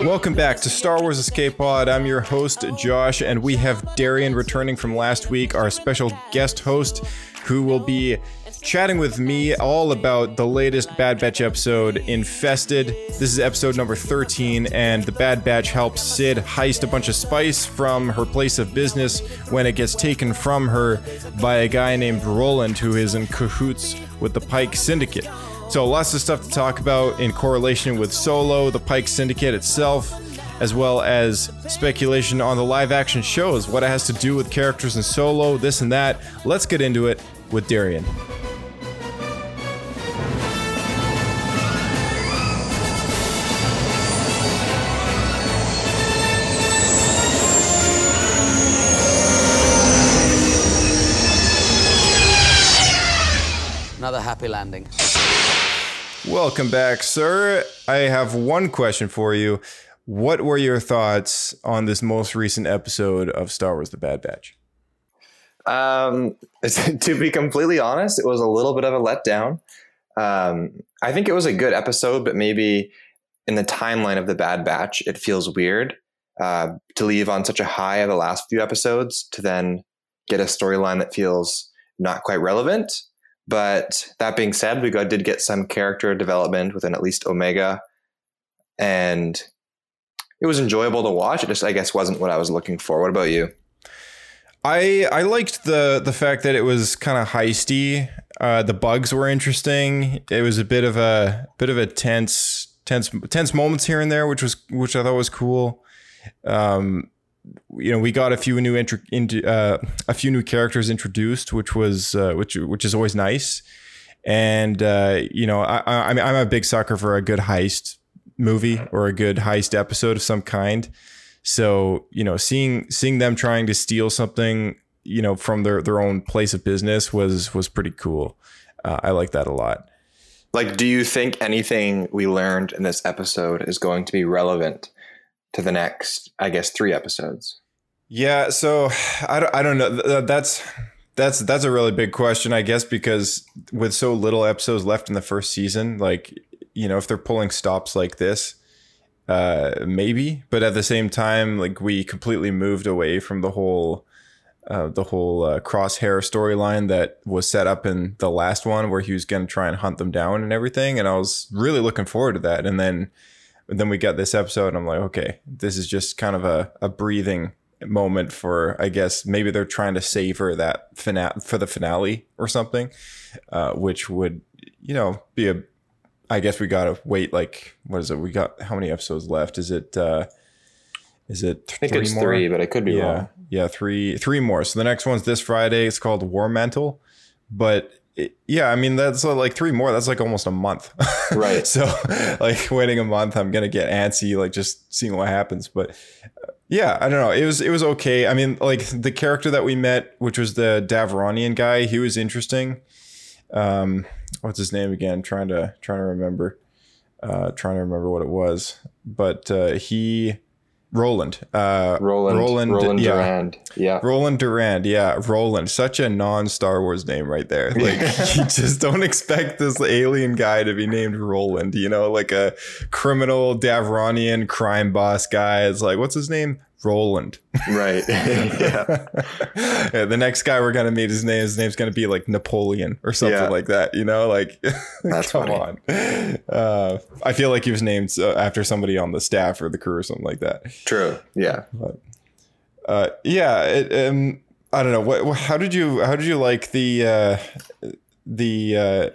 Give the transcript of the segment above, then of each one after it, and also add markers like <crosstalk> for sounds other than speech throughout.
Welcome back to Star Wars Escape Pod. I'm your host, Josh, and we have Darian returning from last week, our special guest host, who will be chatting with me all about the latest Bad Batch episode, Infested. This is episode number 13, and the Bad Batch helps Cid heist a bunch of spice from her place of business when it gets taken from her by a guy named Roland, who is in cahoots with the Pyke Syndicate. So lots of stuff to talk about in correlation with Solo, the Pyke Syndicate itself, as well as speculation on the live action shows, what it has to do with characters in Solo, this and that. Let's get into it with Darian. Another happy landing. Welcome back, sir. I have one question for you. What were your thoughts on this most recent episode of Star Wars The Bad Batch? Um, <laughs> to be completely honest, it was a little bit of a letdown. Um, I think it was a good episode, but maybe in the timeline of the Bad Batch, it feels weird uh, to leave on such a high of the last few episodes to then get a storyline that feels not quite relevant. But that being said, we got, did get some character development within at least Omega, and it was enjoyable to watch. It just, I guess, wasn't what I was looking for. What about you? I I liked the the fact that it was kind of heisty. Uh, the bugs were interesting. It was a bit of a bit of a tense tense tense moments here and there, which was which I thought was cool. Um, you know, we got a few new intro, into uh, a few new characters introduced, which was uh, which which is always nice. And uh, you know, I, I I'm a big sucker for a good heist movie or a good heist episode of some kind. So you know, seeing seeing them trying to steal something, you know, from their their own place of business was was pretty cool. Uh, I like that a lot. Like, do you think anything we learned in this episode is going to be relevant to the next, I guess, three episodes? Yeah, so I don't, I don't know. That's that's that's a really big question, I guess, because with so little episodes left in the first season, like you know, if they're pulling stops like this, uh, maybe. But at the same time, like we completely moved away from the whole. Uh, the whole uh, crosshair storyline that was set up in the last one, where he was going to try and hunt them down and everything, and I was really looking forward to that. And then, then we got this episode, and I'm like, okay, this is just kind of a, a breathing moment for I guess maybe they're trying to savor that finale for the finale or something, uh, which would you know be a. I guess we gotta wait. Like what is it? We got how many episodes left? Is it? uh Is it? I think it's three, but I could be yeah, wrong. yeah, three, three more. So the next one's this Friday. It's called War Mantle, but yeah, I mean that's uh, like three more. That's like almost a month, Right. <laughs> so like waiting a month, I'm gonna get antsy, like just seeing what happens. But uh, yeah, I don't know. It was it was okay. I mean, like the character that we met, which was the Devaronian guy, he was interesting. Um, what's his name again? Trying to trying to remember, uh, trying to remember what it was. But uh, he, Roland, uh, Roland, Roland, Roland, yeah. Durand. Yeah. Roland Durand, yeah, Roland, such a non-Star Wars name right there. <laughs> Like you just don't expect this alien guy to be named Roland, you know, like a criminal Devaronian crime boss guy. It's like, what's his name? Roland. Right. <laughs> yeah. <laughs> Yeah, the next guy we're gonna meet, his name, his name's gonna be like Napoleon or something Yeah. like that. You know, like <laughs> That's come funny. on. Uh, I feel like he was named uh, after somebody on the staff or the crew or something like that. True. Yeah. uh yeah it, um i don't know what what- how did you how did you like the uh the uh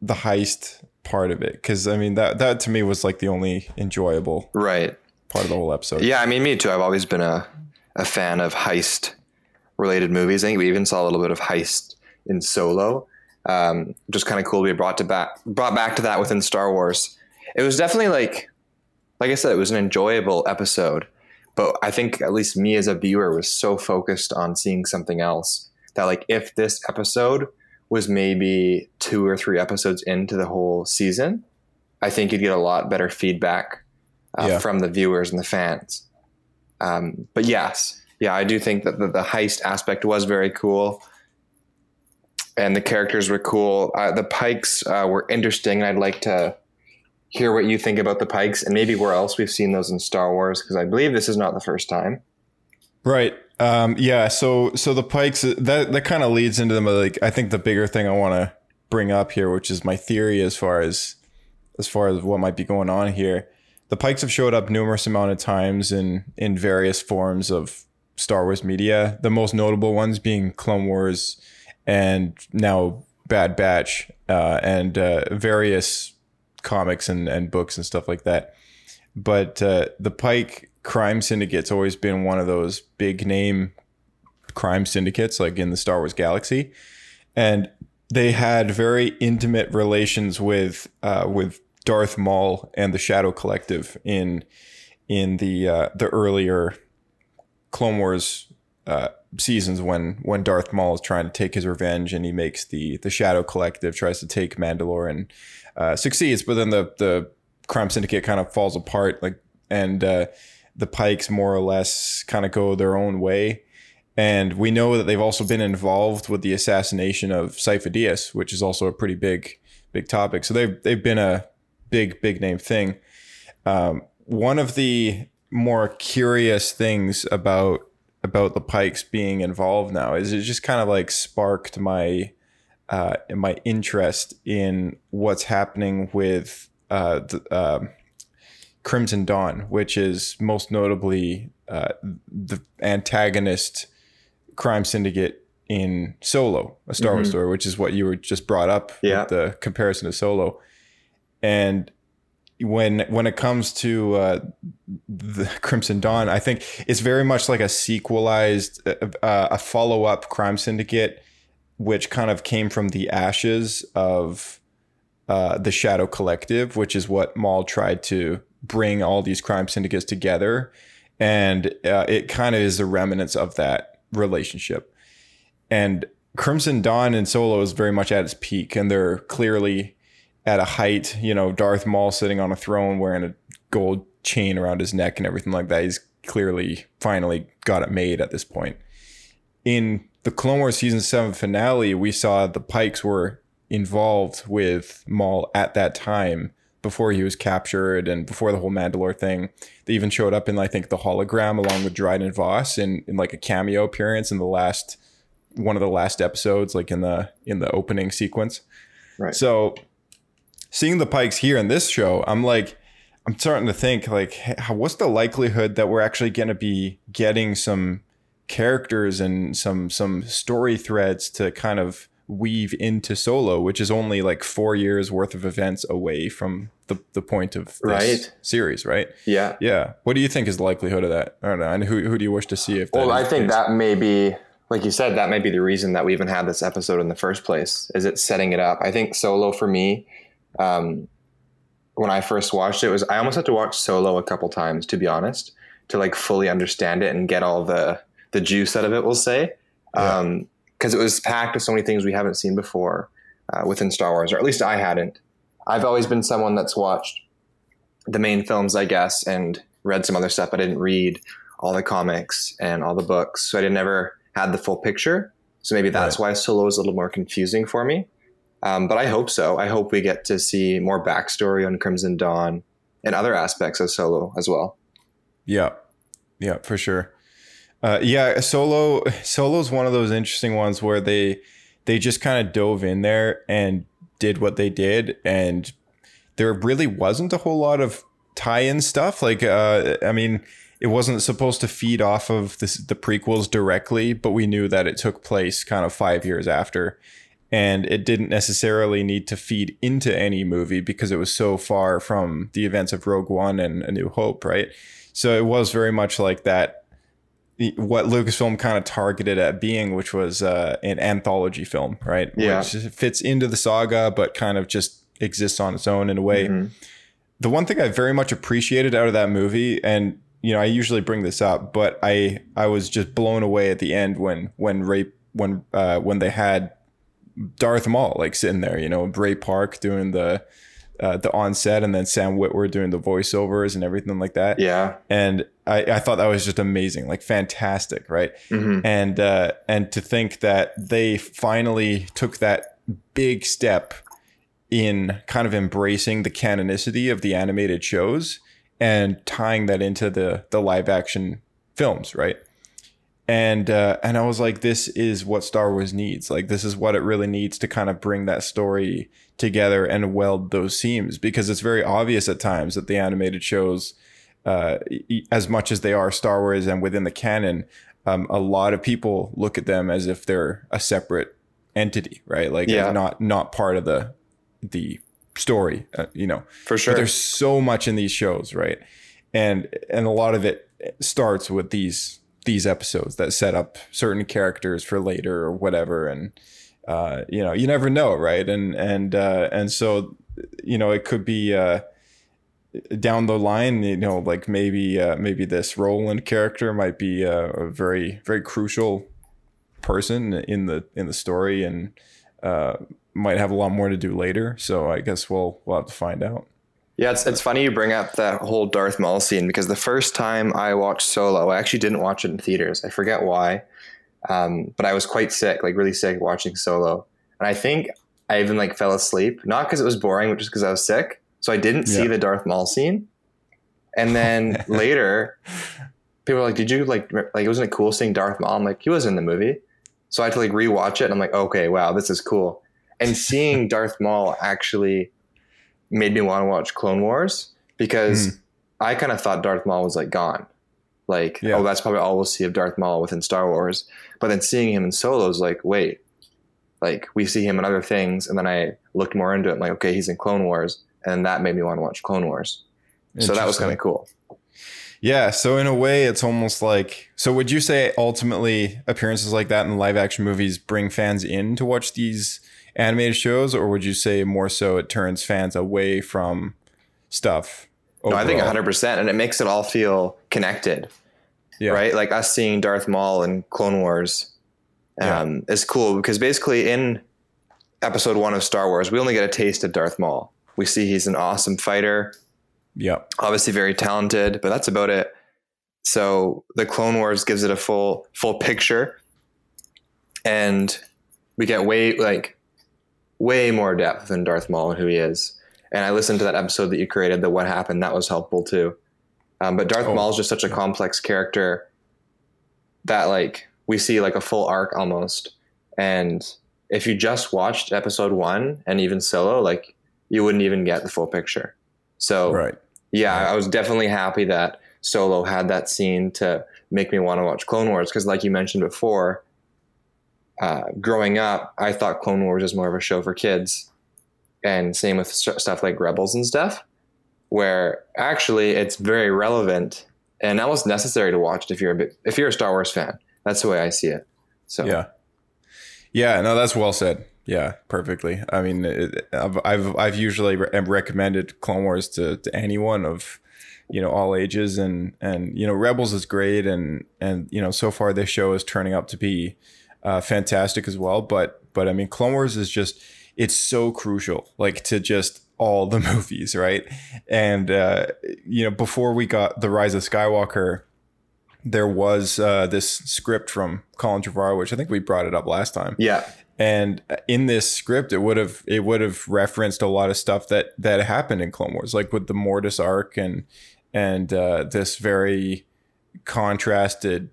the heist part of it because i mean that that to me was like the only enjoyable Right. Part of the whole episode Yeah, I mean, me too. I've always been a, a fan of heist related movies. I think we even saw a little bit of heist in Solo. Um, just kind of cool to be brought to back brought back to that within Star Wars. It was definitely like like I said, it was an enjoyable episode. But I think at least me as a viewer was so focused on seeing something else that like if this episode was maybe two or three episodes into the whole season, I think you'd get a lot better feedback uh, Yeah. from the viewers and the fans. Um, but yes, yeah, I do think that the, the heist aspect was very cool, and the characters were cool. Uh, the Pykes uh, were interesting, I'd like to hear what you think about the Pykes and maybe where else we've seen those in Star Wars because I believe this is not the first time. Right. Um, yeah. So so the Pykes that that kind of leads into the like I think the bigger thing I want to bring up here, which is my theory as far as as far as what might be going on here. The Pykes have showed up numerous amount of times in in various forms of Star Wars media. The most notable ones being Clone Wars and now Bad Batch uh, and uh, various comics and, and books and stuff like that. But uh, the Pyke crime syndicate's always been one of those big name crime syndicates, like in the Star Wars galaxy, and they had very intimate relations with uh, with Darth Maul and the Shadow Collective in in the uh, the earlier Clone Wars uh, seasons when when Darth Maul is trying to take his revenge and he makes the the Shadow Collective tries to take Mandalore and uh, succeeds, but then the the crime syndicate kind of falls apart, like and uh, the Pykes more or less kind of go their own way. And we know that they've also been involved with the assassination of Sifo-Dyas, which is also a pretty big big topic. So they've they've been a big big name thing. Um, one of the more curious things about about the Pykes being involved now is it just kind of like sparked my uh, my interest in what's happening with uh, the, um Crimson Dawn, which is most notably uh, the antagonist crime syndicate in Solo, a Star Wars story, which is what you were just brought up Yeah. with the comparison to Solo. And when when it comes to uh, the Crimson Dawn, I think it's very much like a sequelized, uh, a follow up crime syndicate, which kind of came from the ashes of uh, the Shadow Collective, which is what Maul tried to bring all these crime syndicates together, and uh, it kind of is the remnants of that relationship. And Crimson Dawn and Solo is very much at its peak, and they're clearly at a height. You know, Darth Maul sitting on a throne wearing a gold chain around his neck and everything like that. He's clearly finally got it made at this point. In the Clone Wars season seven finale, we saw the Pykes were involved with Maul at that time before he was captured and before the whole Mandalore thing. They even showed up in I think the hologram along with Dryden Voss in, in like a cameo appearance in the last one of the last episodes, like in the in the opening sequence. Right. So seeing the Pykes here in this show, I'm like, I'm starting to think like, what's the likelihood that we're actually going to be getting some characters and some some story threads to kind of weave into Solo, which is only like four years worth of events away from the the point of this Right. series, right? Yeah. Yeah. What do you think is the likelihood of that? I don't know. And who who do you wish to see if that Well, I think that may be, like you said, that may be the reason that we even had this episode in the first place. Is it setting it up? I think Solo for me, um, when I first watched it, was I almost had to watch Solo a couple times to be honest to like fully understand it and get all the the juice out of it. We'll say, because it was packed with so many things we haven't seen before uh, within Star Wars, or at least I hadn't. I've always been someone that's watched the main films, I guess, and read some other stuff. I didn't read all the comics and all the books, so I never had the full picture. So maybe that's why Solo is a little more confusing for me. Um, but I hope so. I hope we get to see more backstory on Crimson Dawn and other aspects of Solo as well. Yeah, yeah, for sure. Uh, yeah, Solo Solo's one of those interesting ones where they they just kind of dove in there and did what they did, and there really wasn't a whole lot of tie-in stuff. Like, uh, I mean, it wasn't supposed to feed off of this, the prequels directly, but we knew that it took place kind of five years after. And it didn't necessarily need to feed into any movie because it was so far from the events of Rogue One and A New Hope, right? So it was very much like that what Lucasfilm kind of targeted at being, which was uh, an anthology film, right? Yeah. Which fits into the saga, but kind of just exists on its own in a way. Mhm. The one thing I very much appreciated out of that movie, and you know, I usually bring this up, but I I was just blown away at the end when when Ray when uh, when they had Darth Maul like sitting there, you know, Ray Park doing the uh, the onset, and then Sam Witwer doing the voiceovers and everything like that Yeah. and I, I thought that was just amazing, like fantastic, right? Mhm. And uh, and to think that they finally took that big step in kind of embracing the canonicity of the animated shows and tying that into the the live action films, right? And uh, and I was like, this is what Star Wars needs. Like, this is what it really needs to kind of bring that story together and weld those seams because it's very obvious at times that the animated shows uh, as much as they are Star Wars and within the canon, um, a lot of people look at them as if they're a separate entity, right? Like Yeah. not not part of the the story, uh, you know. For sure. But there's so much in these shows, right? And and a lot of it starts with these these episodes that set up certain characters for later or whatever, and uh, you know you never know, right? And and uh, and so you know it could be. Uh, down the line, you know, like maybe uh, maybe this Roland character might be a, a very very crucial person in the in the story, and uh, might have a lot more to do later. So I guess we'll we'll have to find out. Yeah, it's, it's funny you bring up that whole Darth Maul scene because the first time I watched Solo, I actually didn't watch it in theaters. I forget why, um, but I was quite sick, like really sick watching Solo, and I think I even like fell asleep, not because it was boring, but just because I was sick. So I didn't see Yeah. the Darth Maul scene, and then <laughs> later, people were like, "Did you like like wasn't it cool seeing Darth Maul?" I'm like, "He was in the movie," so I had to like rewatch it, and I'm like, "Okay, wow, this is cool." And seeing Darth Maul actually made me want to watch Clone Wars because hmm. I kind of thought Darth Maul was like gone. Like, Yeah. oh, that's probably all we'll see of Darth Maul within Star Wars. But then seeing him in Solo is like, wait, like we see him in other things. And then I looked more into it. I'm like, okay, he's in Clone Wars. And that made me want to watch Clone Wars. So that was kind of cool. Yeah, so in a way, it's almost like. So, would you say ultimately appearances like that in live action movies bring fans in to watch these animated shows, or would you say more so it turns fans away from stuff? No, I think 100%. And it makes it all feel connected. Yeah. right? Like us seeing Darth Maul in Clone Wars um, is cool because basically in episode one of Star Wars, we only get a taste of Darth Maul. We see he's an awesome fighter, Yeah. obviously very talented, but that's about it. So the Clone Wars gives it a full full picture, and we get way like way more depth than Darth Maul and who he is. And I listened to that episode that you created, the What Happened. That was helpful too. Um, but Darth Oh. Maul is just such a complex character that like we see like a full arc almost. And if you just watched episode one and even solo, like you wouldn't even get the full picture. So Right. yeah, I was definitely happy that Solo had that scene to make me want to watch Clone Wars because, like you mentioned before, uh, growing up, I thought Clone Wars was more of a show for kids, and same with st- stuff like Rebels and stuff, where actually it's very relevant and almost necessary to watch it if you're a bit, if you're a Star Wars fan. That's the way I see it. So Yeah. Yeah, no, that's well said. Yeah, perfectly. I mean, it, I've, I've I've usually re- recommended Clone Wars to, to anyone of you know all ages, and and you know Rebels is great, and and you know so far this show is turning out to be uh, fantastic as well. But but I mean, Clone Wars is just it's so crucial, like to just all the <laughs> movies, right? And uh, you know before we got the Rise of Skywalker there was uh, this script from Colin Trevorrow, which I think we brought it up last time. yeah, And in this script, it would have it would have referenced a lot of stuff that that happened in Clone Wars, like with the Mortis arc and and uh, this very contrasted,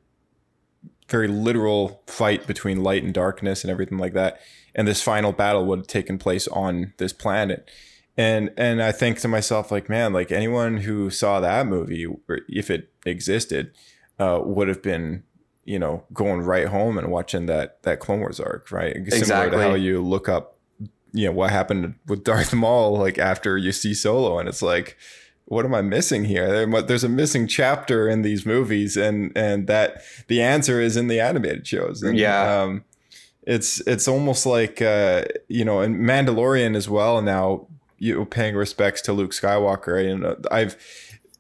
very literal fight between light and darkness and everything like that. And this final battle would have taken place on this planet. And and I think to myself, like, man, like anyone who saw that movie, or if it existed, uh, would have been, you know, going right home and watching that that Clone Wars arc, right? Similar Exactly. to how you look up, you know, what happened with Darth <laughs> Maul, like after you see Solo, and it's like, what am I missing here? There's a missing chapter in these movies, and and that the answer is in the animated shows. And, Yeah. um, it's it's almost like uh, you know, in Mandalorian as well. Now you know, paying respects to Luke Skywalker. You know, I've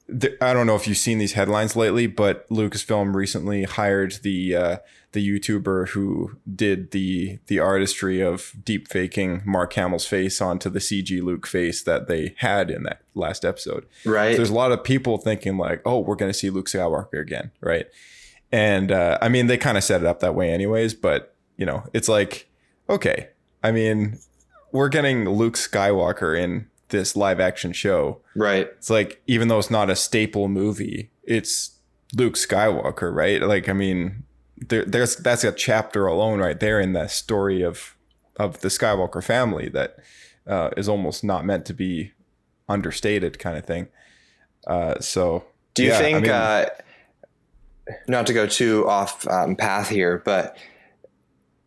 I don't know if you've seen these headlines lately, but Lucasfilm recently hired the uh, the YouTuber who did the the artistry of deep faking Mark Hamill's face onto the CG Luke face that they had in that last episode. Right. So There's a lot of people thinking like, oh, we're going to see Luke Skywalker again, right? And uh, I mean, they kind of set it up that way, anyways. But you know, it's like, okay, I mean, we're getting Luke Skywalker in this live action show. right. It's like, even though it's not a staple movie, it's Luke Skywalker, right? Like, I mean, there, there's that's a chapter alone right there in that story of of the Skywalker family that uh, is almost not meant to be understated, kind of thing. Uh, so, Do you yeah, I think, mean- uh, not to go too off um, path here, but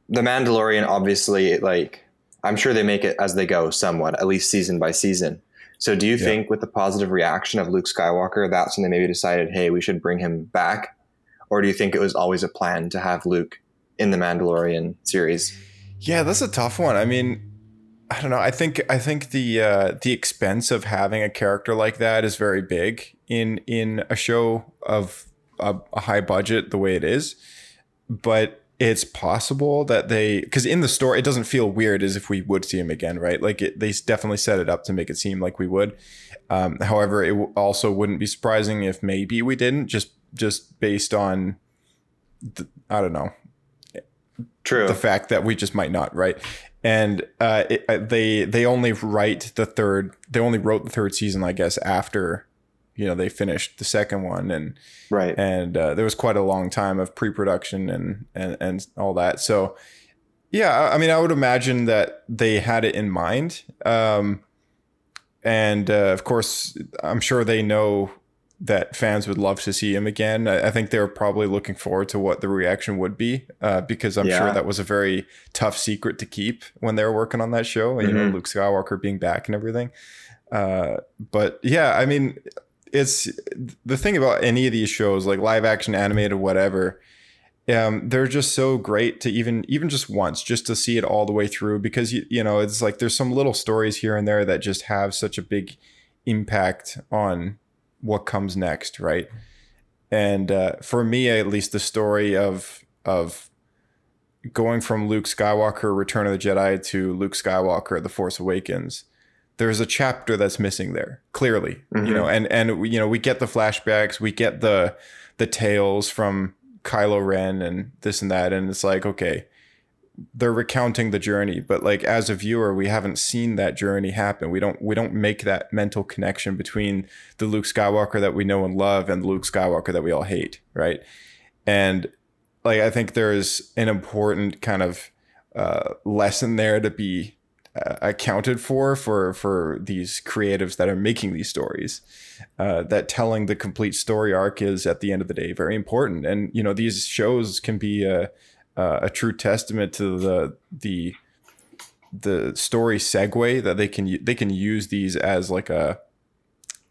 the Mandalorian, obviously, like I'm sure they make it as they go, somewhat, at least season by season. So, do you Yeah. think with the positive reaction of Luke Skywalker, that's when they maybe decided, hey, we should bring him back, or do you think it was always a plan to have Luke in the Mandalorian series? Yeah, that's a tough one. I mean, I don't know. I think I think the uh, the expense of having a character like that is very big in in a show of a, a high budget the way it is. But it's possible that they because in the story it doesn't feel weird as if we would see him again, right? Like it, they definitely set it up to make it seem like we would. Um, however, it w- also wouldn't be surprising if maybe we didn't just just based on the, I don't know True. the fact that we just might not, right? And uh, it, uh, they they only write the third. They only wrote the third season, I guess, after you know they finished the second one, and right. and uh, there was quite a long time of pre-production and and and all that. So yeah, I mean, I would imagine that they had it in mind. Um, and uh, of course, I'm sure they know that fans would love to see him again. I, I think they're probably looking forward to what the reaction would be uh, because I'm Yeah. sure that was a very tough secret to keep when they were working on that show. And you know, Mhm. Luke Skywalker being back and everything. Uh, but yeah, I mean, it's the thing about any of these shows, like live action, animated, whatever. Um, they're just so great to even even just once, just to see it all the way through, because you you know it's like there's some little stories here and there that just have such a big impact on what comes next, right? And uh, for me, at least, the story of of going from Luke Skywalker, Return of the Jedi, to Luke Skywalker, The Force Awakens, there's a chapter that's missing there, clearly. You know, and and you know we get the flashbacks, we get the the tales from Kylo Ren and this and that, and it's like okay, they're recounting the journey, but like as a viewer, we haven't seen that journey happen. We don't we don't make that mental connection between the Luke Skywalker that we know and love and the Luke Skywalker that we all hate, right? And like I think there's an important kind of uh, lesson there to be uh, accounted for for for these creatives that are making these stories. Uh, that telling the complete story arc is at the end of the day very important, and you know these shows can be a a true testament to the the the story segue that they can they can use these as like a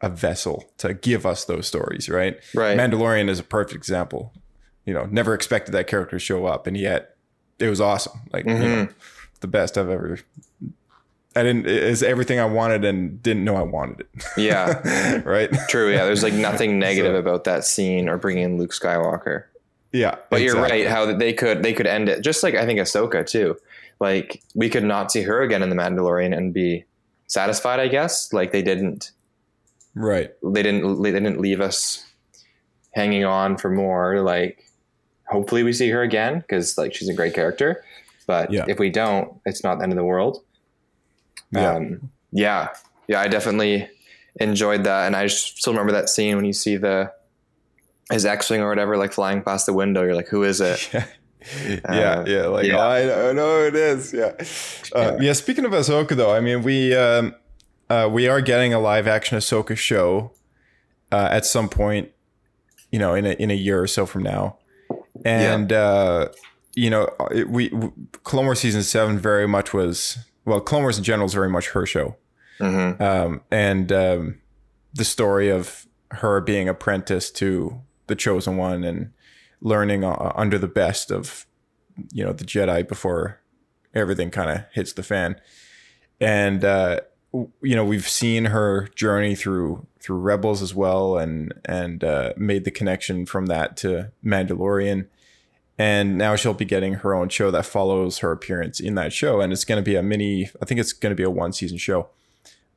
a vessel to give us those stories, right? Right. Mandalorian is a perfect example. You know, never expected that character to show up, and yet it was awesome. Like you know, the best I've ever. I didn't. It's everything I wanted, and didn't know I wanted it. Yeah. <laughs> right. True. Yeah. There's like nothing <laughs> negative about that scene or bringing in Luke Skywalker. Yeah. But you're right. How they could they could end it just like I think Ahsoka too. Like we could not see her again in the Mandalorian and be satisfied. I guess like they didn't Right. they didn't they didn't leave us hanging on for more. Like hopefully we see her again because like she's a great character. But Yeah. if we don't, it's not the end of the world. Yeah. Um, yeah, yeah, I definitely enjoyed that, and I just still remember that scene when you see the his X-wing or whatever like flying past the window. You're like, who is it? <laughs> yeah, yeah, yeah. Like yeah. I, I know it is. Yeah. Uh, yeah. Speaking of Ahsoka, though, I mean, we um, uh, we are getting a live action Ahsoka show uh, at some point. You know, in a in a year or so from now, and uh, you know, it, we, we Clone Wars season seven very much was well, Clone Wars in general is very much her show. Mhm. Um, and um, the story of her being apprenticed to the chosen one and learning uh, under the best of you know the Jedi before everything kind of hits the fan. And uh, you know we've seen her journey through through Rebels as well, and and uh, made the connection from that to Mandalorian. And now she'll be getting her own show that follows her appearance in that show, and it's going to be a mini. I think it's going to be a one season show.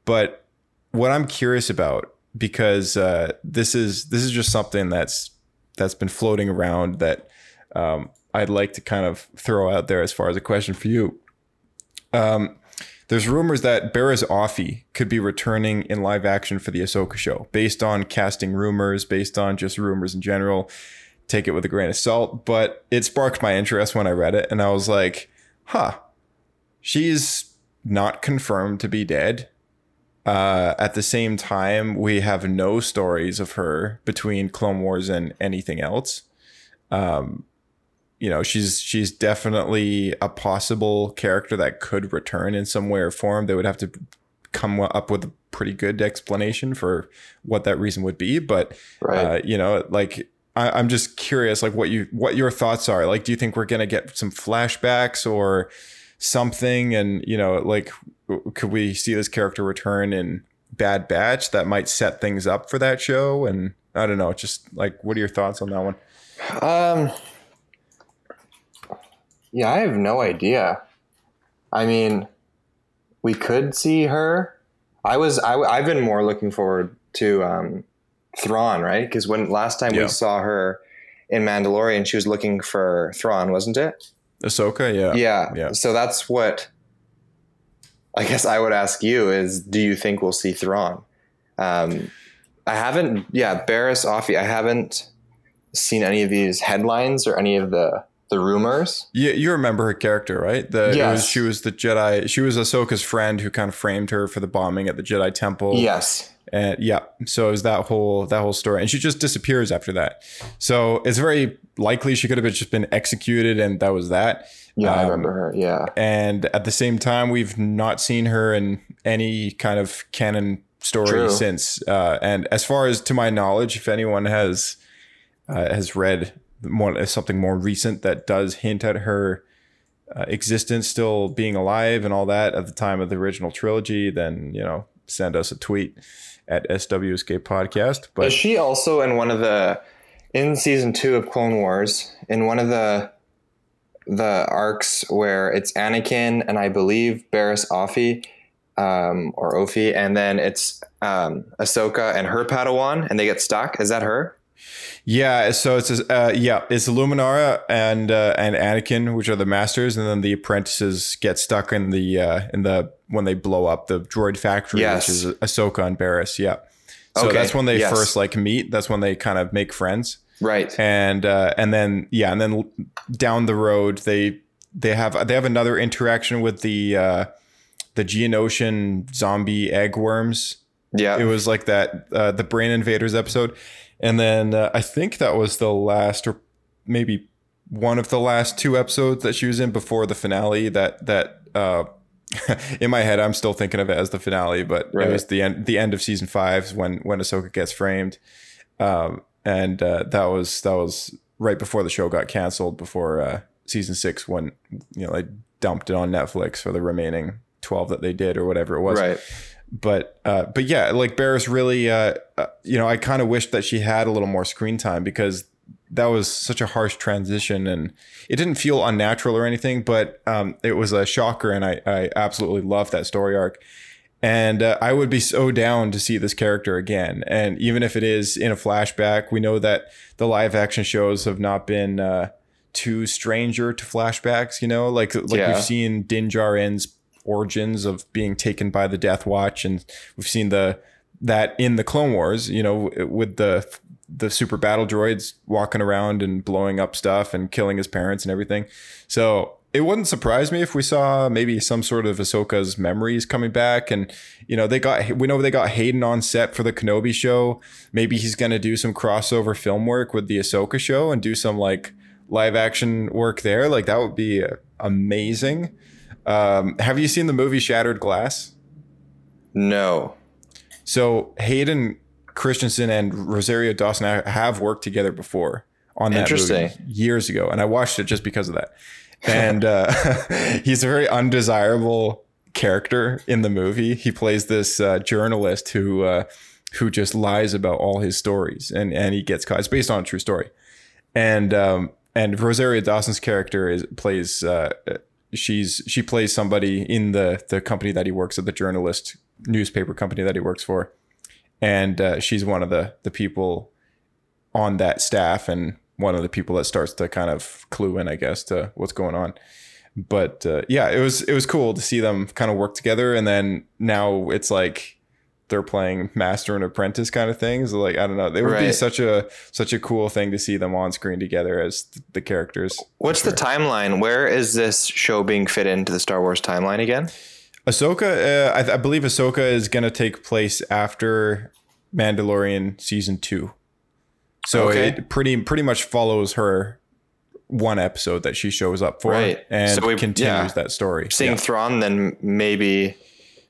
But what I'm curious about because uh, this is this is just something that's that's been floating around that um, I'd like to kind of throw out there as far as a question for you. Um, there's rumors that Barriss Offee could be returning in live action for the Ahsoka show, based on casting rumors, based on just rumors in general. Take it with a grain of salt, but it sparked my interest when I read it, and I was like, "Huh, she's not confirmed to be dead." Uh, at the same time, we have no stories of her between Clone Wars and anything else. Um, you know, she's she's definitely a possible character that could return in some way or form. They would have to come up with a pretty good explanation for what that reason would be. But Right. uh, you know, like I, I'm just curious, like what you what your thoughts are. Like, do you think we're gonna get some flashbacks or something? And you know, like, could we see this character return in Bad Batch that might set things up for that show? And I don't know, just like, what are your thoughts on that one? Um, yeah, I have no idea. I mean, we could see her. I was I, I've been more looking forward to um, Thrawn, right? Because when last time Yeah. we saw her in Mandalorian, she was looking for Thrawn, wasn't it? Ahsoka, yeah, Yeah. yeah. So that's what I guess I would ask you is do you think we'll see Thrawn? Um, I haven't, yeah, Barriss Offee, I haven't seen any of these headlines or any of the, the rumors. You, you remember her character, right? The it was, she was the Jedi. She was Ahsoka's friend who kind of framed her for the bombing at the Jedi Temple. Yes. And yeah, so it was that whole that whole story, and she just disappears after that. So it's very likely she could have just been executed, and that was that. Yeah, I Um, remember her. Yeah. And at the same time, we've not seen her in any kind of canon story True. since. Uh, and as far as to my knowledge, if anyone has uh, has read more something more recent that does hint at her uh, existence still being alive and all that at the time of the original trilogy, then you know send us a tweet at SW Escape Podcast. But Is she also in one of the in season two of Clone Wars in one of the the arcs where it's Anakin and I believe Barriss Offee um, or Ophi, and then it's um, Ahsoka and her Padawan, and they get stuck. Is that her? Yeah, so it's uh, yeah, it's Luminara and uh, and Anakin, which are the masters, and then the apprentices get stuck in the uh, in the when they blow up the droid factory, Yes. which is Ahsoka and Barriss. Yeah, so Okay, that's when they yes. first like meet. That's when they kind of make friends, Right. and uh, and then yeah, and then down the road they they have they have another interaction with the uh, the Geonosian zombie egg worms Yeah. it was like that uh, the brain invaders episode and then uh, i think that was the last or maybe one of the last two episodes that she was in before the finale that that uh, <laughs> in my head i'm still thinking of it as the finale but Right. it was the end the end of season five when when ahsoka gets framed um, and uh, that was that was right before the show got canceled before uh, season six when you know they dumped it on netflix for the remaining 12 that they did or whatever it was right. but uh, but yeah, like Barriss really, uh, uh, you know, I kind of wish that she had a little more screen time because that was such a harsh transition and it didn't feel unnatural or anything, but um, it was a shocker and I, I absolutely loved that story arc. And uh, I would be so down to see this character again. And even if it is in a flashback, we know that the live action shows have not been uh, too stranger to flashbacks. You know, like like Yeah. we've seen Din Djarin's origins of being taken by the Death Watch, and we've seen the that in the Clone Wars. You know, with the the super battle droids walking around and blowing up stuff and killing his parents and everything. So it wouldn't surprise me if we saw maybe some sort of Ahsoka's memories coming back. And you know, they got we know they got Hayden on set for the Kenobi show. Maybe he's gonna do some crossover film work with the Ahsoka show and do some like live action work there. Like that would be amazing. Um, have you seen the movie Shattered Glass? No. So Hayden Christensen and Rosario Dawson have worked together before on that movie years ago, and I watched it just because of that. And uh, <laughs> he's a very undesirable character in the movie. He plays this uh, journalist who uh, who just lies about all his stories, and and he gets caught. It's based on a true story, and um, and Rosario Dawson's character is plays. Uh, she's she plays somebody in the the company that he works at, the journalist newspaper company that he works for, and uh, she's one of the the people on that staff and one of the people that starts to kind of clue in, I guess, to what's going on. But uh, yeah, it was it was cool to see them kind of work together, and then now it's like they're playing master and apprentice kind of things. Like I don't know, it would be such a such a cool thing to see them on screen together as th- the characters. What's the timeline? Where is this show being fit into the Star Wars timeline again? Ahsoka, uh, I, I believe Ahsoka is going to take place after Mandalorian season two. So Okay. it pretty pretty much follows her one episode that she shows up for, Right. and So we- continues yeah. that story. Seeing Yeah. Thrawn, then maybe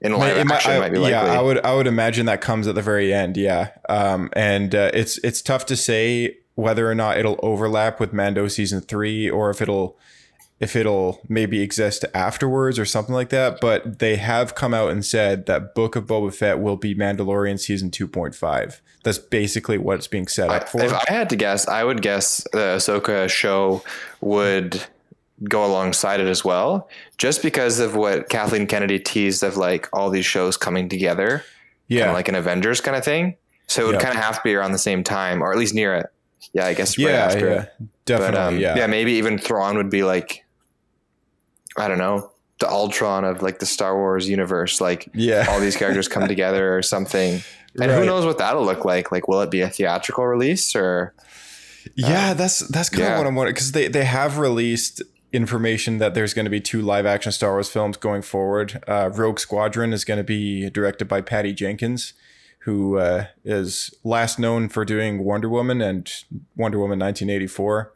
in live it might- action I- might be likely. yeah, I would I would imagine that comes at the very end. Yeah, um, and uh, it's it's tough to say whether or not it'll overlap with Mando season three or if it'll if it'll maybe exist afterwards or something like that. But they have come out and said that Book of Boba Fett will be Mandalorian season two point five. That's basically what it's being set up for. If I had to guess, I would guess the Ahsoka show would go alongside it as well, just because of what Kathleen Kennedy teased of like all these shows coming together, yeah, like an Avengers kind of thing. So it would Yeah. kind of have to be around the same time, or at least near it. Yeah, I guess right yeah, after yeah, definitely. But um, yeah, yeah, maybe even Thrawn would be like, I don't know, the Ultron of like the Star Wars universe. Like Yeah. all these characters come <laughs> together or something. And who knows what that'll look like? Like, will it be a theatrical release or? Yeah, that's that's kind of what I'm wondering because they they have released information that there's going to be two live action Star Wars films going forward. Uh, Rogue Squadron is going to be directed by Patty Jenkins, who uh, is last known for doing Wonder Woman and Wonder Woman 1984.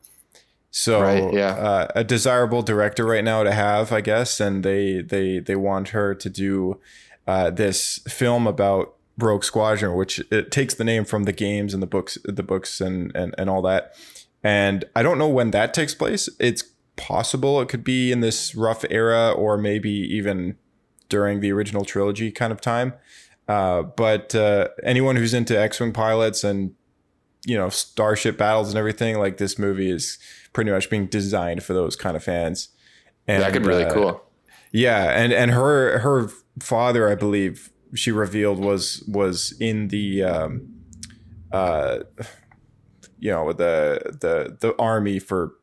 So Right, yeah. uh, a desirable director right now to have, I guess, and they they they want her to do uh, this film about Rogue Squadron, which it takes the name from the games and the books, the books and and and all that. And I don't know when that takes place. It's possible it could be in this rough era, or maybe even during the original trilogy kind of time. Uh, but uh, anyone who's into X-wing pilots and you know starship battles and everything, like this movie is pretty much being designed for those kind of fans. And that could be really uh, cool. yeah, and and her her father, I believe, she revealed was was in the um, uh, you know, the the the army for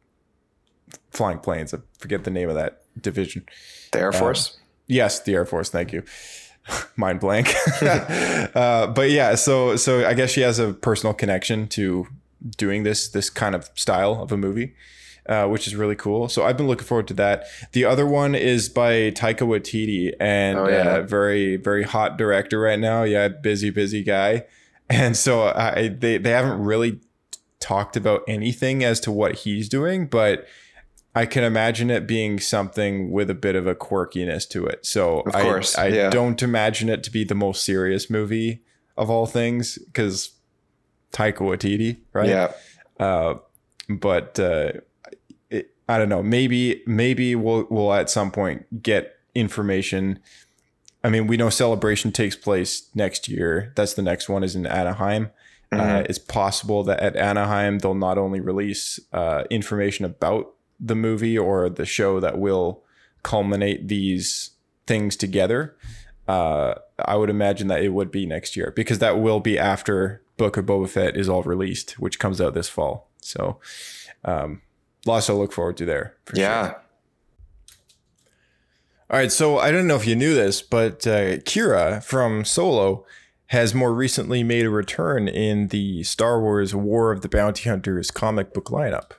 flying planes. I forget the name of that division. The Air Force. Yes, the Air Force. Thank you. <laughs> Mind blank. <laughs> uh, but yeah, so so I guess she has a personal connection to doing this this kind of style of a movie, uh, which is really cool. So I've been looking forward to that. The other one is by Taika Waititi, and Oh, yeah. uh, very very hot director right now. Yeah, busy busy guy. <laughs> And so I they they haven't really talked about anything as to what he's doing, but I can imagine it being something with a bit of a quirkiness to it. So Of I, course, I yeah. don't imagine it to be the most serious movie of all things because Taika Waititi, right? Yeah. Uh, but uh, it, I don't know. Maybe maybe we'll we'll at some point get information. I mean, we know Celebration takes place next year. That's the next one is in Anaheim. Uh, it's possible that at Anaheim they'll not only release uh, information about the movie or the show that will culminate these things together. Uh, I would imagine that it would be next year because that will be after Book of Boba Fett is all released, which comes out this fall. So, um, lots to look forward to there. for sure. Yeah. All right, so I don't know if you knew this, but uh, Qi'ra from Solo has more recently made a return in the Star Wars War of the Bounty Hunters comic book lineup.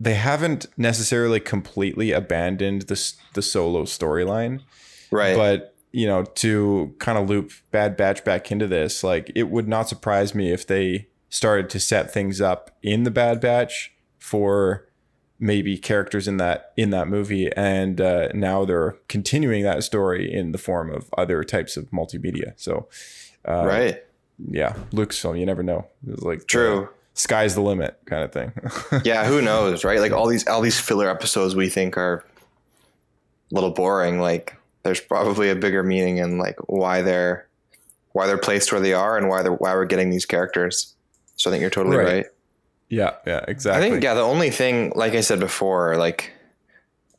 They haven't necessarily completely abandoned the the Solo storyline, Right. but you know, to kind of loop Bad Batch back into this, like it would not surprise me if they started to set things up in the Bad Batch for maybe characters in that in that movie, and uh, now they're continuing that story in the form of other types of multimedia. So Uh, right. Yeah, Lucasfilm. You never know. It's like True. uh, sky's the limit kind of thing. <laughs> yeah, who knows, right? Like all these all these filler episodes we think are a little boring. Like there's probably a bigger meaning in like why they're why they're placed where they are and why they're why we're getting these characters. So I think you're totally Right. right. yeah, yeah, exactly. I think yeah, the only thing, like I said before, like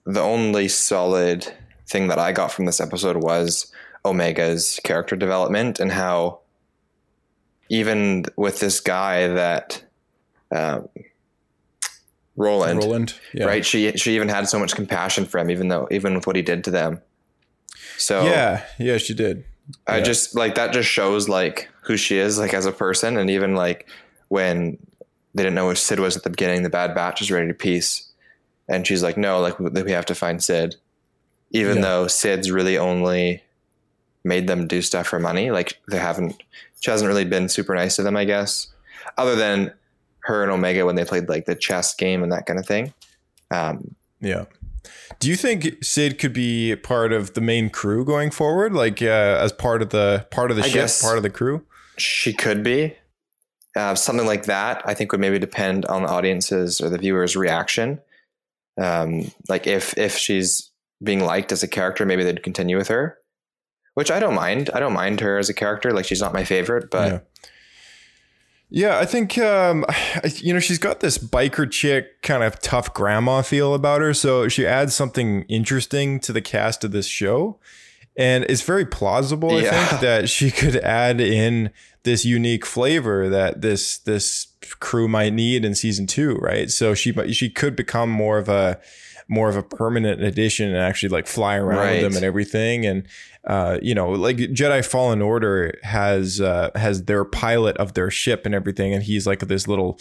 the only solid thing that I got from this episode was Omega's character development and how even with this guy that um, Roland, Roland. Yeah. right? She she even had so much compassion for him, even though even with what he did to them. So Yeah, yeah, she did. I Yeah. just like that just shows like who she is like as a person and even like when they didn't know who Cid was at the beginning, the Bad Batch is ready to peace. And she's like, no, like we have to find Cid. Even Yeah. though Cid's really only made them do stuff for money. Like they haven't she hasn't really been super nice to them, I guess. Other than her and Omega when they played like the chess game and that kind of thing. Um, Yeah. Do you think Cid could be part of the main crew going forward, like uh, as part of the part of the I ship, part of the crew? She could be. Uh, something like that, I think, would maybe depend on the audience's or the viewer's reaction. Um, like if if she's being liked as a character, maybe they'd continue with her, which I don't mind. I don't mind her as a character. Like she's not my favorite, but yeah. Yeah, I think um, <sighs> you know she's got this biker chick kind of tough grandma feel about her, so she adds something interesting to the cast of this show, and it's very plausible. I think that she could add in this unique flavor that this this crew might need in season two, right? So she she could become more of a more of a permanent addition and actually like fly around with them and everything and uh, you know, like Jedi Fallen Order has uh, has their pilot of their ship and everything, and he's like this little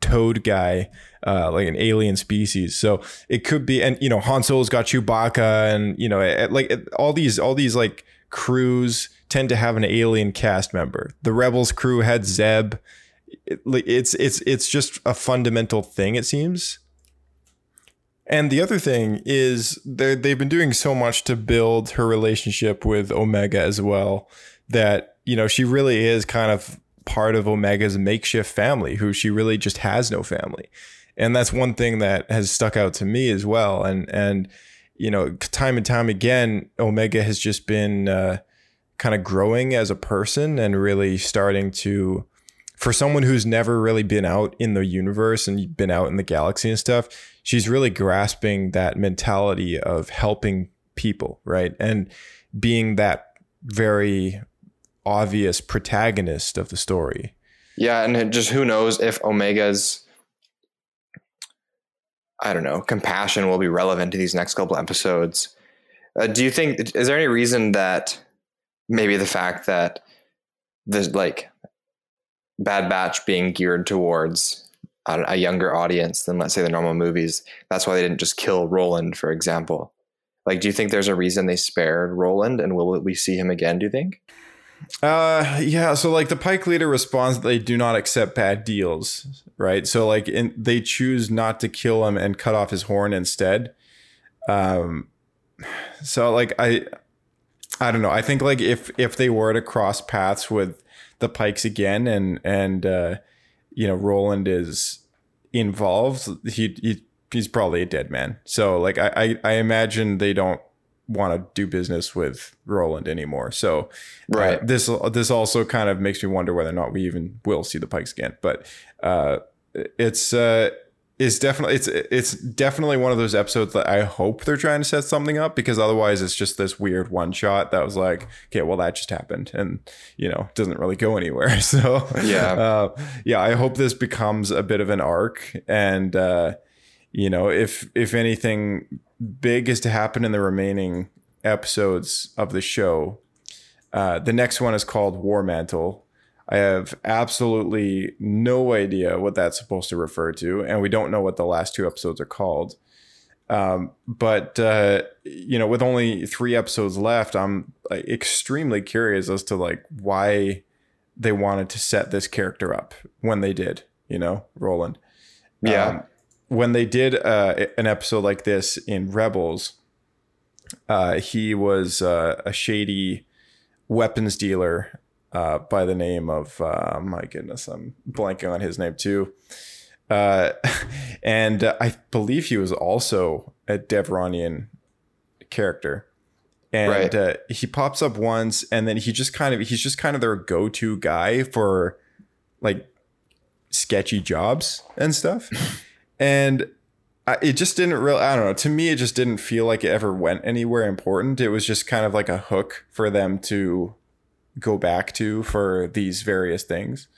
toad guy, uh, like an alien species. So it could be, and you know, Han Solo's got Chewbacca, and you know, it, like it, all these all these like crews tend to have an alien cast member. The Rebels crew had Zeb. It- like, it's it's it's just a fundamental thing. It seems. And the other thing is they they've been doing so much to build her relationship with Omega as well that you know she really is kind of part of Omega's makeshift family who she really just has no family. And that's one thing that has stuck out to me as well and and you know time and time again Omega has just been uh, kind of growing as a person and really starting to for someone who's never really been out in the universe and been out in the galaxy and stuff, she's really grasping that mentality of helping people, right? And being that very obvious protagonist of the story. yeah, and just who knows if Omega's I don't know compassion will be relevant to these next couple episodes. Uh, do you think is there any reason that maybe the fact that the like Bad Batch being geared towards a, younger audience than let's say the normal movies, that's why they didn't just kill Roland, for example. Like, do you think there's a reason they spared Roland, and will we see him again? Do you think? Uh, yeah. So like the Pyke leader responds they do not accept bad deals, right? So like in, they choose not to kill him and cut off his horn instead. Um, so like I, I don't know. I think like if if they were to cross paths with the Pykes again and and uh, you know Roland is involved, he, he he's probably a dead man. So like I I, I imagine they don't want to do business with Roland anymore. So Right. uh, this this also kind of makes me wonder whether or not we even will see the Pykes again. But uh, it's uh, it's definitely it's it's definitely one of those episodes that I hope they're trying to set something up because otherwise it's just this weird one shot that was like, okay, well that just happened and you know doesn't really go anywhere. <laughs> So Yeah. uh, yeah, I hope this becomes a bit of an arc and. Uh, you know, if if anything big is to happen in the remaining episodes of the show, uh, the next one is called War Mantle. I have absolutely no idea what that's supposed to refer to, and we don't know what the last two episodes are called. Um, but uh, you know, with only three episodes left, I'm like, extremely curious as to like why they wanted to set this character up when they did. You know, Roland Yeah. um, when they did uh, an episode like this in Rebels, uh, he was uh, a shady weapons dealer uh, by the name of uh, my goodness, I'm blanking on his name too. Uh, <laughs> and uh, I believe he was also a Devaronian character. And Right. uh, he pops up once, and then he just kind of he's just kind of their go-to guy for like sketchy jobs and stuff. <laughs> and I, it just didn't really i don't know to me it just didn't feel like it ever went anywhere important it was just kind of like a hook for them to go back to for these various things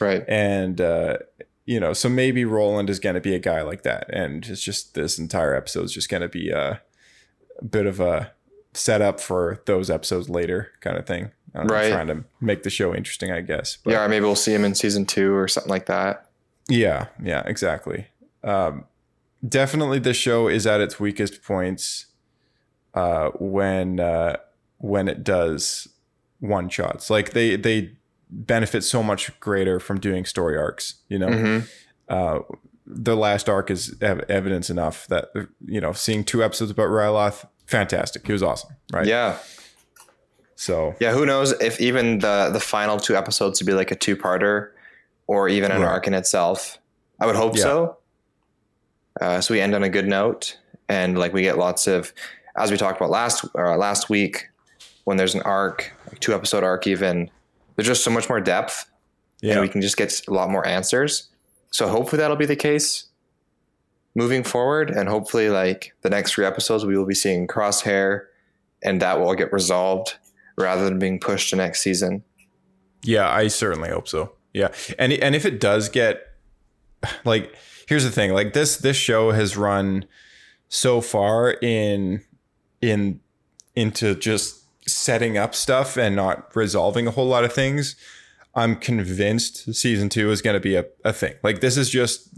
Right. and uh you know so maybe roland is going to be a guy like that and it's just this entire episode is just going to be a, a bit of a setup for those episodes later kind of thing I don't Right. trying to make the show interesting i guess but yeah, maybe we'll see him in season two or something like that. yeah, yeah, exactly. Um, definitely, the show is at its weakest points uh, when uh, when it does one shots. Like they they benefit so much greater from doing story arcs. You know, Mhm. uh, the last arc is ev- evidence enough that you know seeing two episodes about Ryloth, fantastic. He was awesome, right? Yeah. So Yeah, who knows if even the the final two episodes to be like a two parter or even an Right. arc in itself. I would hope Yeah. so. Uh, so we end on a good note, and like we get lots of, as we talked about last uh, last week, when there's an arc, like two episode arc, even there's just so much more depth, yeah, and we can just get a lot more answers. So hopefully that'll be the case moving forward, and hopefully like the next three episodes we will be seeing Crosshair, and that will get resolved rather than being pushed to next season. Yeah, I certainly hope so. Yeah, and and if it does get <sighs> like, here's the thing: like this this show has run so far in in into just setting up stuff and not resolving a whole lot of things. I'm convinced season two is going to be a, a thing. Like this is just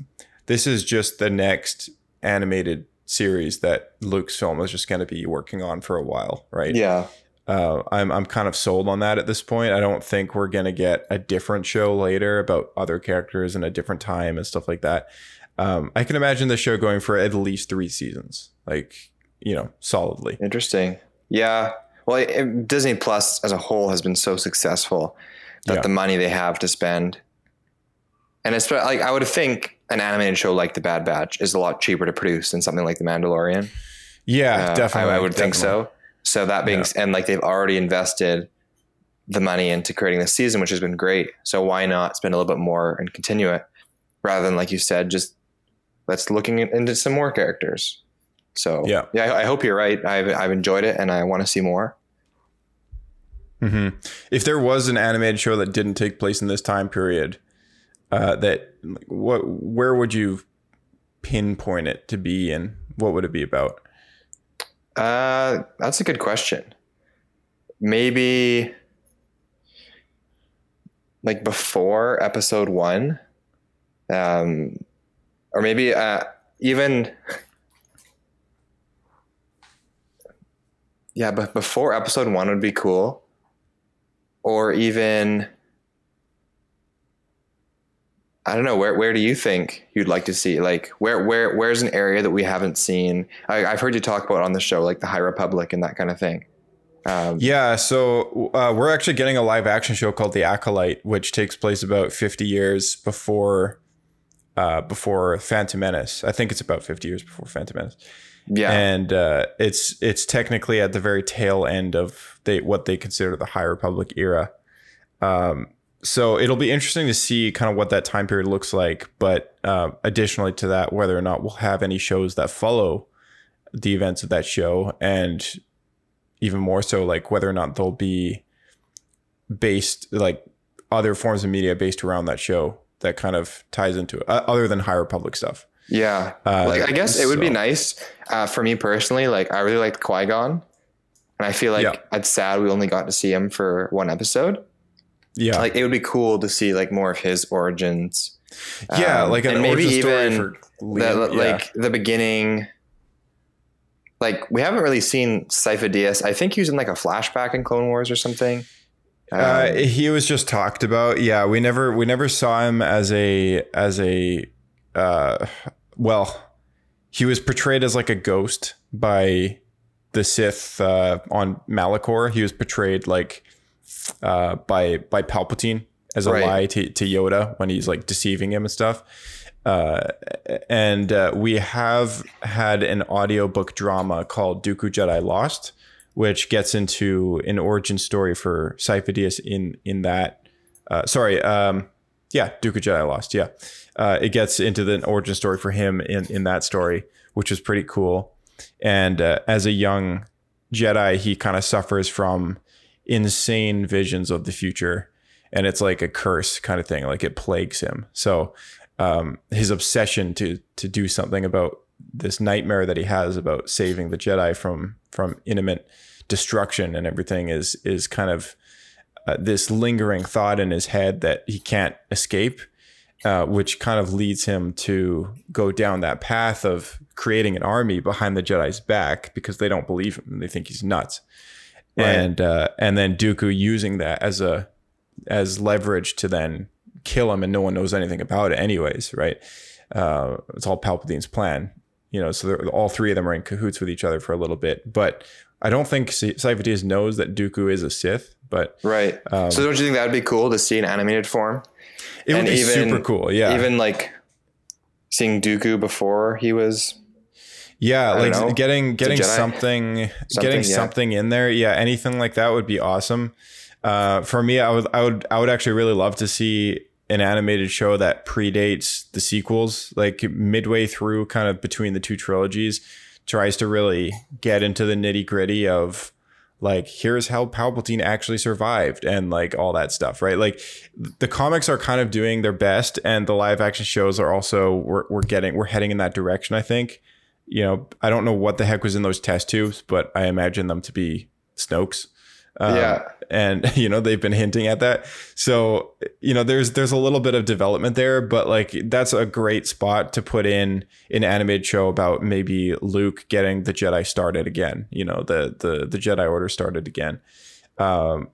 this is just the next animated series that Lucasfilm is just going to be working on for a while, right? Yeah, uh, I'm I'm kind of sold on that at this point. I don't think we're gonna get a different show later about other characters in a different time and stuff like that. Um, I can imagine the show going for at least three seasons, like you know, solidly. interesting. Yeah. Well, it- it- Disney Plus as a whole has been so successful that Yeah. the money they have to spend, and it's like I would think an animated show like The Bad Batch is a lot cheaper to produce than something like The Mandalorian. Yeah, Uh, definitely. I, I would think so. So that being Yeah. and like they've already invested the money into creating the season, which has been great. So why not spend a little bit more and continue it rather than like you said, just let's looking into some more characters. So Yeah. yeah, I, I hope you're right. I've I've enjoyed it and I want to see more. hmm If there was an animated show that didn't take place in this time period, uh, that what where would you pinpoint it to be, and what would it be about? Uh, that's a good question. Maybe like before episode one, um, or maybe uh, even yeah, but before episode one would be cool, or even I don't know where where do you think you'd like to see like where where where's an area that we haven't seen? I, I've heard you talk about on the show like the High Republic and that kind of thing. Um, Yeah, so uh, we're actually getting a live action show called The Acolyte, which takes place about 50 years before uh, before Phantom Menace. I think it's about 50 years before Phantom Menace, yeah, and uh, it's it's technically at the very tail end of they what they consider the High Republic era. Um, so it'll be interesting to see kind of what that time period looks like. But uh, additionally to that, whether or not we'll have any shows that follow the events of that show, and even more so, like whether or not they'll be based like other forms of media based around that show that kind of ties into it, uh, other than High Republic stuff. yeah. Uh, like I guess it would be nice uh, for me personally. Like I really liked Qui Gon, and I feel like Yeah. it's sad we only got to see him for one episode. Yeah, Like it would be cool to see like more of his origins. yeah, um, like an maybe even for the, yeah. like the beginning. Like we haven't really seen Sifo-Dyas. I think he was in like a flashback in Clone Wars or something. Uh, Um, he was just talked about. Yeah, we never we never saw him as a as a uh well, he was portrayed as like a ghost by the Sith uh, on Malachor. He was portrayed like uh, by by Palpatine as a Right. lie to, to Yoda when he's like deceiving him and stuff. Uh, and uh, we have had an audiobook drama called Dooku Jedi Lost, which gets into an origin story for Sifo-Dyas in in that. Uh, sorry, um, yeah, Dooku Jedi Lost. Yeah, uh, it gets into the origin story for him in in that story, which is pretty cool. And uh, as a young Jedi, he kind of suffers from insane visions of the future, and it's like a curse kind of thing. Like it plagues him. So um, his obsession to to do something about this nightmare that he has about saving the Jedi from from imminent destruction and everything is is kind of uh, this lingering thought in his head that he can't escape, uh, which kind of leads him to go down that path of creating an army behind the Jedi's back because they don't believe him; and they think he's nuts. And uh, and then Dooku using that as a as leverage to then kill him, and no one knows anything about it, anyways, right? Uh, it's all Palpatine's plan, you know. So all three of them are in cahoots with each other for a little bit, but I don't think Sifo-Dyas knows that Dooku is a Sith, but Right. Um, so don't you think that would be cool to see an animated form? it would be even- super cool. Yeah, Even like seeing Dooku before he was yeah, like know. getting getting something, Something, getting yeah. something in there. Yeah, anything like that would be awesome. Uh, for me, I would I would I would actually really love to see an animated show that predates the sequels, like midway through, kind of between the two trilogies, tries to really get into the nitty gritty of like here's how Palpatine actually survived and like all that stuff, right? Like the comics are kind of doing their best, and the live action shows are also we're, we're getting we're heading in that direction. I think. You know, I don't know what the heck was in those test tubes, but I imagine them to be Snoke's. Um, Yeah. and <laughs> you know they've been hinting at that. So you know, there's there's a little bit of development there, but like that's a great spot to put in an animated show about maybe Luke getting the Jedi started again. You know, the the the Jedi Order started again. Um,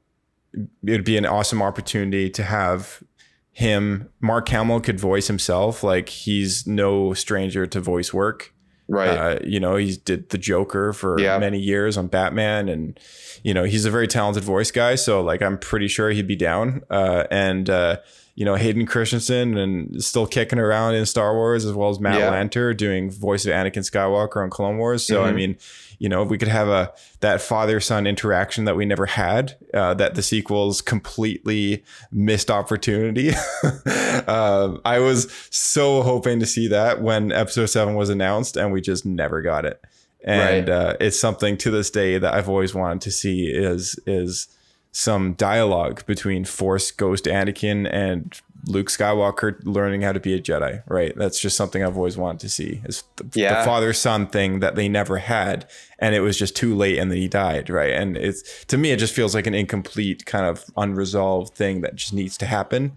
it'd be an awesome opportunity to have him. Mark Hamill could voice himself. Like he's no stranger to voice work. Right. Uh, you know, he did the Joker for Yeah. many years on Batman, and you know, he's a very talented voice guy. So, like, I'm pretty sure he'd be down. Uh, and uh, you know, Hayden Christensen and still kicking around in Star Wars, as well as Matt Yeah. Lanter doing voice of Anakin Skywalker on Clone Wars. So, I Mhm. mean, you know, if we could have a that father son interaction that we never had, uh, that the sequels completely missed opportunity. <laughs> um, I was so hoping to see that when Episode Seven was announced, and we just never got it. And Right. uh, it's something to this day that I've always wanted to see is is some dialogue between Force Ghost Anakin and Luke Skywalker learning how to be a Jedi, right? That's just something I've always wanted to see. Is the, Yeah. the father son thing that they never had, and it was just too late, and then he died, right? And it's to me, it just feels like an incomplete kind of unresolved thing that just needs to happen.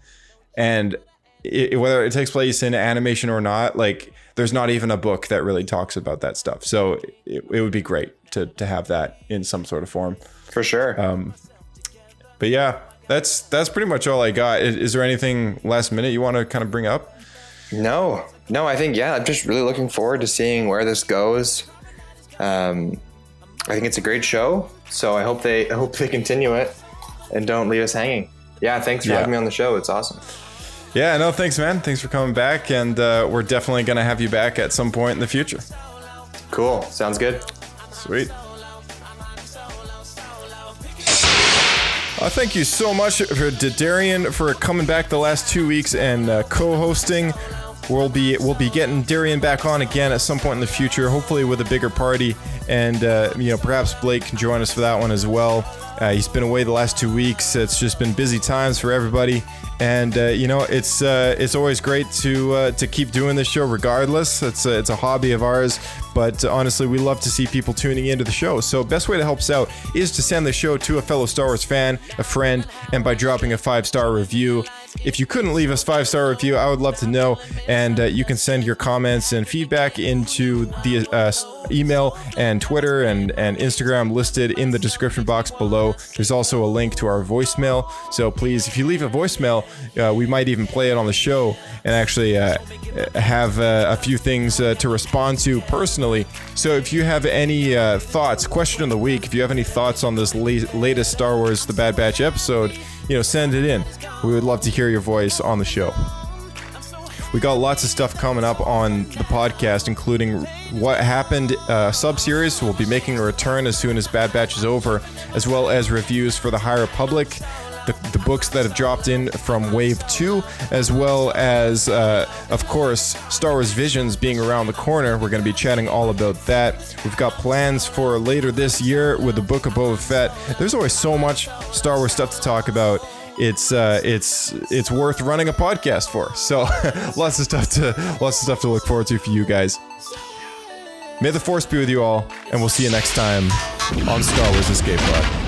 And it, whether it takes place in animation or not, like there's not even a book that really talks about that stuff. So it, it would be great to to have that in some sort of form. for sure. Um, But yeah, that's that's pretty much all I got. Is, is there anything last minute you want to kind of bring up? No, no, I think yeah. I'm just really looking forward to seeing where this goes. Um, I think it's a great show, so I hope they I hope they continue it and don't leave us hanging. Yeah, thanks for Yeah. having me on the show. It's awesome. Yeah, no, thanks, man. Thanks for coming back, and uh, we're definitely gonna have you back at some point in the future. Cool. Sounds good. Sweet. Uh, thank you so much for Darian for coming back the last two weeks and uh, co-hosting. We'll be we'll be getting Darian back on again at some point in the future, hopefully with a bigger party, and uh, you know perhaps Blake can join us for that one as well. Uh, he's been away the last two weeks. It's just been busy times for everybody, and uh, you know it's uh, it's always great to uh, to keep doing this show regardless. It's a, it's a hobby of ours, but honestly, we love to see people tuning into the show. So best way to help us out is to send the show to a fellow Star Wars fan, a friend, and by dropping a five star review. If you couldn't leave us five star review, I would love to know, and uh, you can send your comments and feedback into the uh, email and Twitter and, and Instagram listed in the description box below. There's also a link to our voicemail. So please, if you leave a voicemail, uh, we might even play it on the show and actually uh, have uh, a few things uh, to respond to personally. So if you have any uh, thoughts, question of the week, if you have any thoughts on this la- latest Star Wars The Bad Batch episode, you know, send it in. We would love to hear your voice on the show. We got lots of stuff coming up on the podcast, including what happened uh, sub series. We'll be making a return as soon as Bad Batch is over, as well as reviews for the High Republic, the, the books that have dropped in from Wave 2, as well as, uh, of course, Star Wars Visions being around the corner. We're going to be chatting all about that. We've got plans for later this year with the Book of Boba Fett. There's always so much Star Wars stuff to talk about it's uh, it's it's worth running a podcast for. So <laughs> lots of stuff to lots of stuff to look forward to for you guys. May the force be with you all, and we'll see you next time on Star Wars Escape Pod.